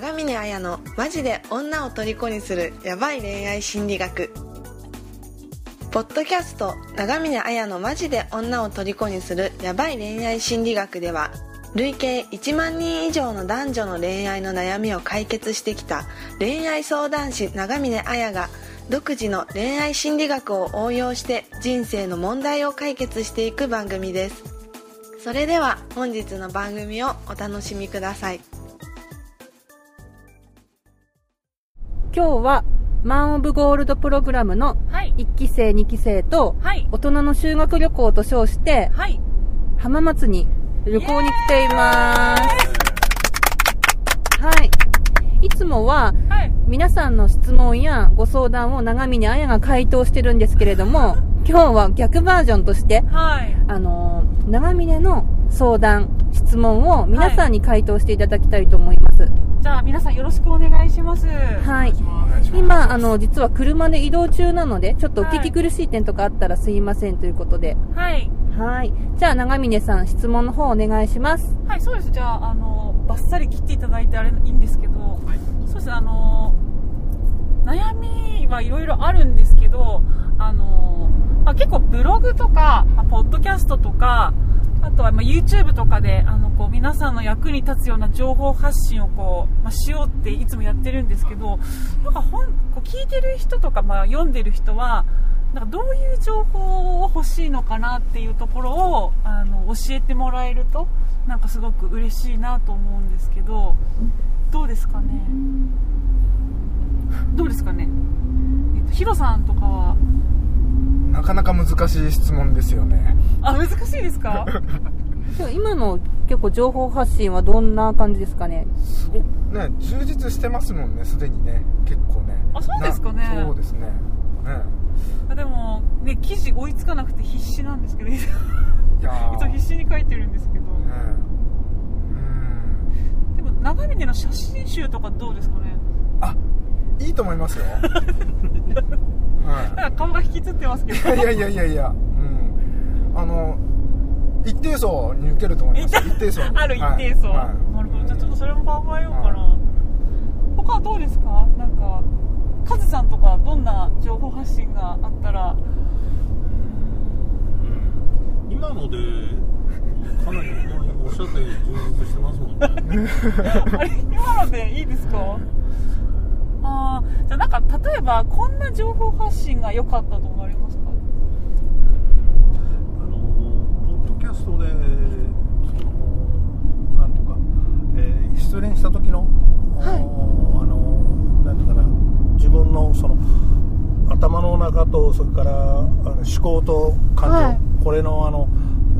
長峰綾のマジで女を虜にするヤバい恋愛心理学。ポッドキャスト長峰綾のマジで女を虜にするヤバい恋愛心理学では累計1万人以上の男女の恋愛の悩みを解決してきた恋愛相談師長峰綾が独自の恋愛心理学を応用して人生の問題を解決していく番組です。それでは本日の番組をお楽しみください。今日はマン・オブ・ゴールドプログラムのはい。1期生2期生とはい。大人の修学旅行と称してはい。浜松に旅行に来ていますはいいつもははい。皆さんの質問やご相談を長峰彩が回答してるんですけれども 今日は逆バージョンとしてはい。あのー長峰の相談質問を皆さんに回答していただきたいと思いますじゃあ、皆さんよろしくお願いします。はい。今、あの、実は車で移動中なので、ちょっとお聞き苦しい点とかあったらすいませんということで。はい。はい。じゃあ、長峰さん、質問の方お願いします。はい、そうです。じゃあ、あの、バッサリ切っていただいてあれいいんですけど、そうです。あの、悩みはいろいろあるんですけど、あの、まあ、結構ブログとか、まあ、ポッドキャストとか、あとはま YouTube とかであのこう皆さんの役に立つような情報発信をこう、まあ、しようっていつもやってるんですけどなんか本こう聞いてる人とか、まあ、読んでる人はなんかどういう情報を欲しいのかなっていうところをあの教えてもらえるとなんかすごく嬉しいなと思うんですけどどうですかね？どうですかね、えっと、ヒロさんとかはなかなか難しい質問ですよね。あ難しいですか？でも今の結構情報発信はどんな感じですかね？すごくね充実してますもんねすでにね結構ね。あそうですかね。なそうですね。ね。あでも、ね、記事追いつかなくて必死なんですけど、いついやー。も必死に書いてるんですけど、ね。うん。でも長峰の写真集とかどうですかね？あいいと思いますよ はなんか顔が引きつってますけど、いいやいやいやいや。いやうん。あの一定層に受けると思います。一定層に。ある一定層、はい。はいなるほど、じゃあちょっとそれも考えようかな、は他はどうですか、なんか、カズさんとか、どんな情報発信があったら、今のでかなりおっしゃって充実してますもんね。あれ、今のでいいですか、例えば、こんな情報発信が良かったと思われますか？あのポッドキャストでそのなんとか、えー失恋した時の、おあのなんていうかな自分のその頭の中とそれからあの思考と感情、はい。これのあの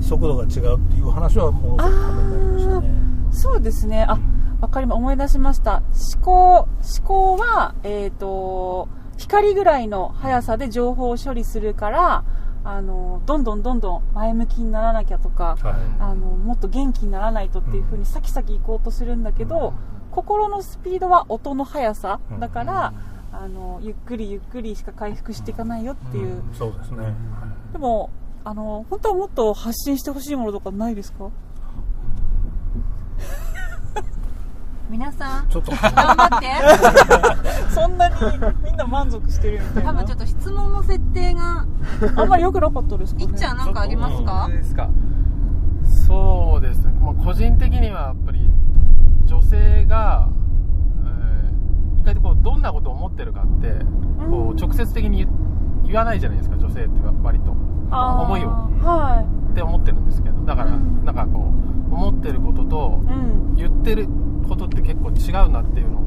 速度が違うっていう話はもうためになりましたね。そうですね。あ、わかりま、思い出しました。思考、思考は、えっ、と、光ぐらいの速さで情報を処理するから、あの、どんどんどんどん前向きにならなきゃとか、はい。あの、もっと元気にならないとっていう風に先々行こうとするんだけど、心のスピードは音の速さだから、あの、ゆっくりゆっくりしか回復していかないよっていう。そうですね、でも、あの、本当はもっと発信してほしいものとかないですか？皆さん、ちょっと。頑張って。そんなにみんな満足してるみたいな。多分ちょっと質問の設定が、あんまり良くなかったですか、ね、いっちゃんなんかありますか？そうですか。そうですね、まあ、個人的にはやっぱり女性が、えー意外とこうどんなことを思ってるかってこう直接的に言言わないじゃないですか女性って割と。思いを。はって思ってるんですけど。だから、うん。なんかこう思ってることと。言ってることって結構違うなっていうのを、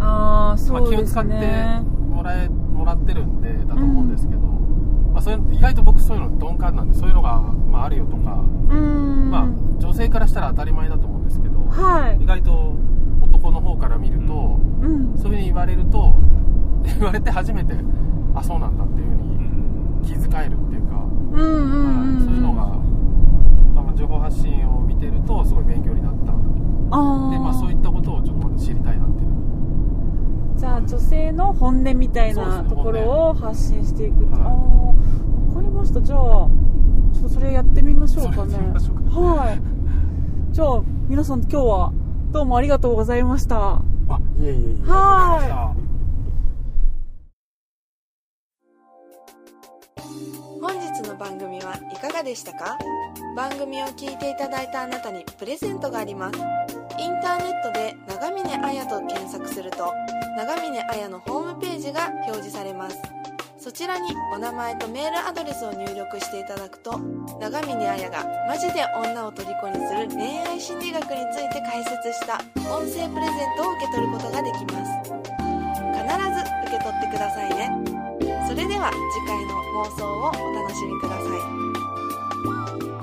ああ、まあ、そうです気を使ってね。もらえもらってるんでだと思うんですけど、まあ、それ意外と僕そういうの鈍感なんでそういうのが、まあ、あるよとか、うん。まあ、女性からしたら当たり前だと思うんですけど、はい意。外と男の方から見ると、うん。そういうふうに言われると 言われて初めてあそうなんだっていうふうに気遣えるっていうか、うんうんうん。はいそういうのが、まあ、情報発信を見てるとすごい勉強になったああ。で、まあ、そういったことをちょっとまず知りたいなっていうじゃあ、女性の本音みたいなところを発信していく。はいああ。わかりました。じゃあ、ちょっとそれやってみましょうかねはい。じゃあ、皆さん今日はどうもありがとうございました。あいえいえいえは本日の番組はいかがでしたか？番組を聞いていただいたあなたにプレゼントがありますインターネットで「長峰綾」と検索すると長峰綾のホームページが表示されます。そちらにお名前とメールアドレスを入力していただくと長峰綾がマジで女を虜にする恋愛心理学について解説した音声プレゼントを受け取ることができます。必ず受け取ってくださいね。それでは次回の放送をお楽しみください。